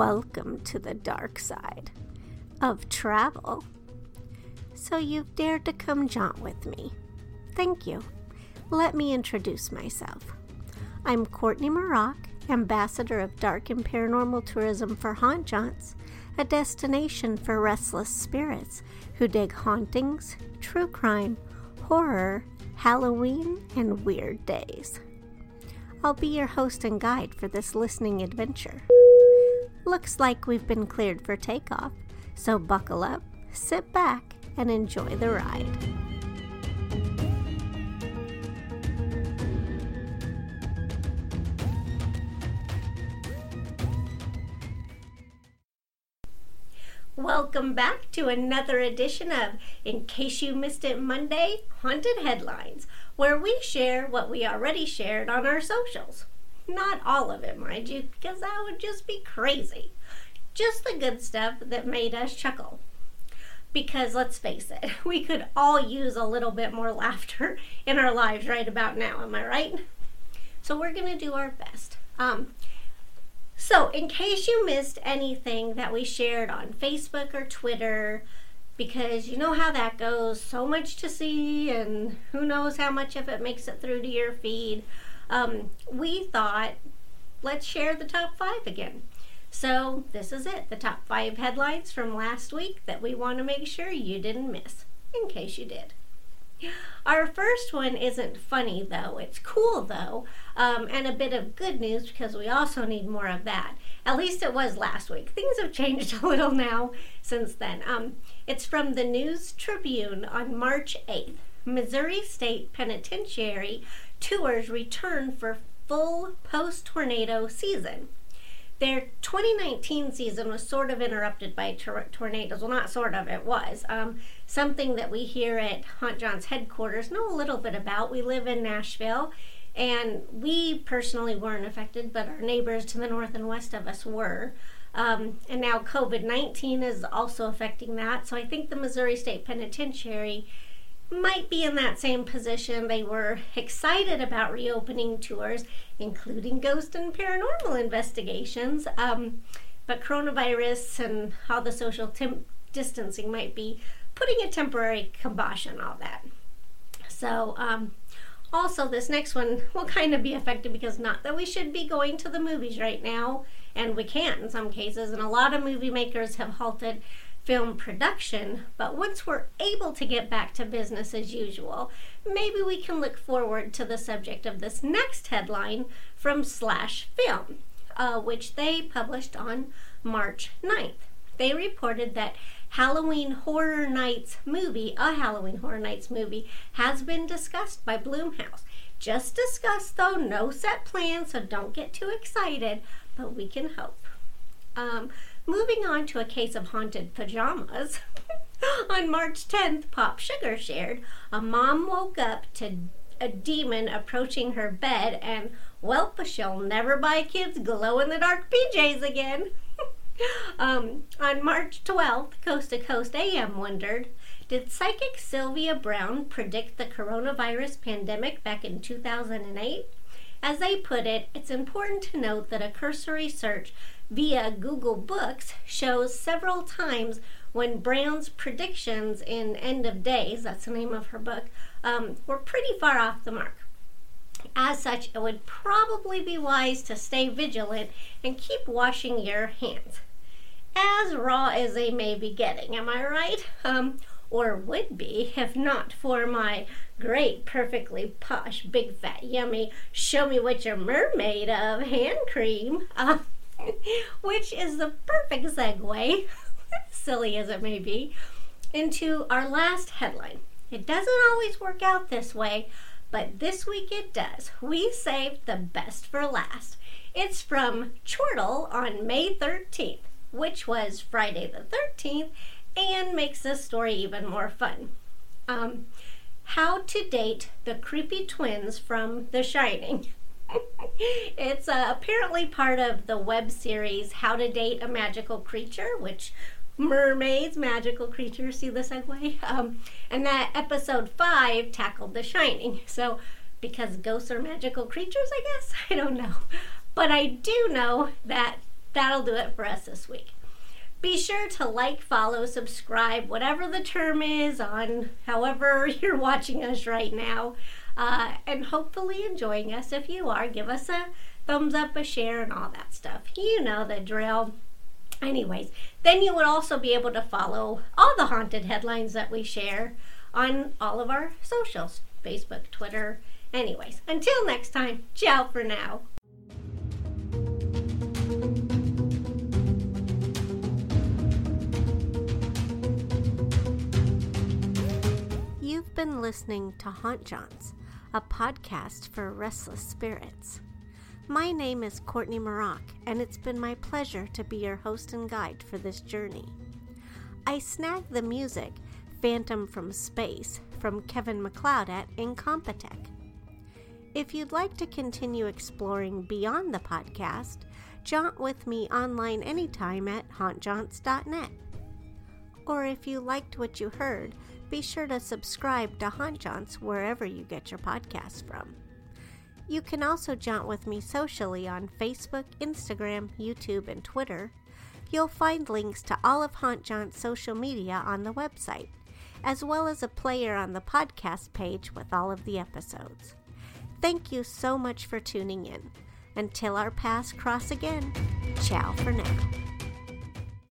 Welcome to the dark side of travel. So you've dared to come jaunt with me. Thank you. Let me introduce myself. I'm Courtney Mroch, ambassador of dark and paranormal tourism for Haunt Jaunts, a destination for restless spirits who dig hauntings, true crime, horror, Halloween, and weird days. I'll be your host and guide for this listening adventure. Looks like we've been cleared for takeoff, so buckle up, sit back, and enjoy the ride. Welcome back to another edition of In Case You Missed It Monday Haunted Headlines, where we share what we already shared on our socials. Not all of it, mind you, because that would just be crazy. Just the good stuff that made us chuckle. Because let's face it, we could all use a little bit more laughter in our lives right about now, am I right? So we're going to do our best. Um, so, in case you missed anything that we shared on Facebook or Twitter, because you know how that goes, so much to see, and who knows how much of it makes it through to your feed um, we thought, let's share the top five again. So this is it the top five headlines from last week that we want to make sure you didn't miss, in case you did. Our first one isn't funny though, it's cool though, um, and a bit of good news because we also need more of that. At least it was last week. Things have changed a little now since then. Um, it's from the News Tribune on March 8th. Missouri State Penitentiary tours return for full post tornado season. Their 2019 season was sort of interrupted by tor- tornadoes. Well, not sort of, it was. Um, something that we here at Haunt Jaunt's headquarters know a little bit about. We live in Nashville, and we personally weren't affected, but our neighbors to the north and west of us were. Um, and now COVID 19 is also affecting that. So I think the Missouri State Penitentiary might be in that same position. They were excited about reopening tours, including ghost and paranormal investigations. Um, but coronavirus and how the social temp- distancing might be putting a temporary kibosh on all that. So, um, also, this next one will kind of be affected because not that we should be going to the movies right now, and we can't in some cases, and a lot of movie makers have halted film production, but once we're able to get back to business as usual, maybe we can look forward to the subject of this next headline from Slash Film, uh, which they published on March 9th. They reported that Halloween Horror Nights movie, a Halloween Horror Nights movie, has been discussed by Blumhouse. Just discussed though, no set plans, so don't get too excited, but we can hope. Um, Moving on to a case of haunted pajamas. on March 10th, Pop Sugar shared a mom woke up to a demon approaching her bed, and well, she'll never buy kids glow in the dark PJs again. um, on March 12th, Coast to Coast AM wondered Did psychic Sylvia Browne predict the coronavirus pandemic back in 2008? As they put it, it's important to note that a cursory search via Google Books shows several times when Browne's predictions in End of Days, that's the name of her book, um, were pretty far off the mark. As such, it would probably be wise to stay vigilant and keep washing your hands. As raw as they may be getting, am I right? Um, or would be if not for my great, perfectly posh, big, fat, yummy, show me what you're mermaid of hand cream. Uh, which is the perfect segue, silly as it may be, into our last headline. It doesn't always work out this way, but this week it does. We saved the best for last. It's from Chortle on May 13th, which was Friday the 13th, and makes this story even more fun. Um, how to date the creepy twins from The Shining it's uh, apparently part of the web series How to Date a Magical Creature, which mermaids, magical creatures, see the segue? Um, and that episode five tackled The Shining. So, because ghosts are magical creatures, I guess? I don't know. But I do know that that'll do it for us this week. Be sure to like, follow, subscribe, whatever the term is on however you're watching us right now, uh, and hopefully enjoying us. If you are, give us a thumbs up, a share, and all that stuff. You know the drill. Anyways, then you would also be able to follow all the haunted headlines that we share on all of our socials Facebook, Twitter. Anyways, until next time, ciao for now. Been listening to Haunt Jaunts, a podcast for restless spirits. My name is Courtney Mroch, and it's been my pleasure to be your host and guide for this journey. I snagged the music Phantom from Space from Kevin MacLeod at Incompetech. If you'd like to continue exploring beyond the podcast, jaunt with me online anytime at hauntjaunts.net. Or if you liked what you heard, be sure to subscribe to Jaunts wherever you get your podcasts from. You can also jaunt with me socially on Facebook, Instagram, YouTube, and Twitter. You'll find links to all of Haunt Jaunt's social media on the website as well as a player on the podcast page with all of the episodes. Thank you so much for tuning in. Until our paths cross again, ciao for now.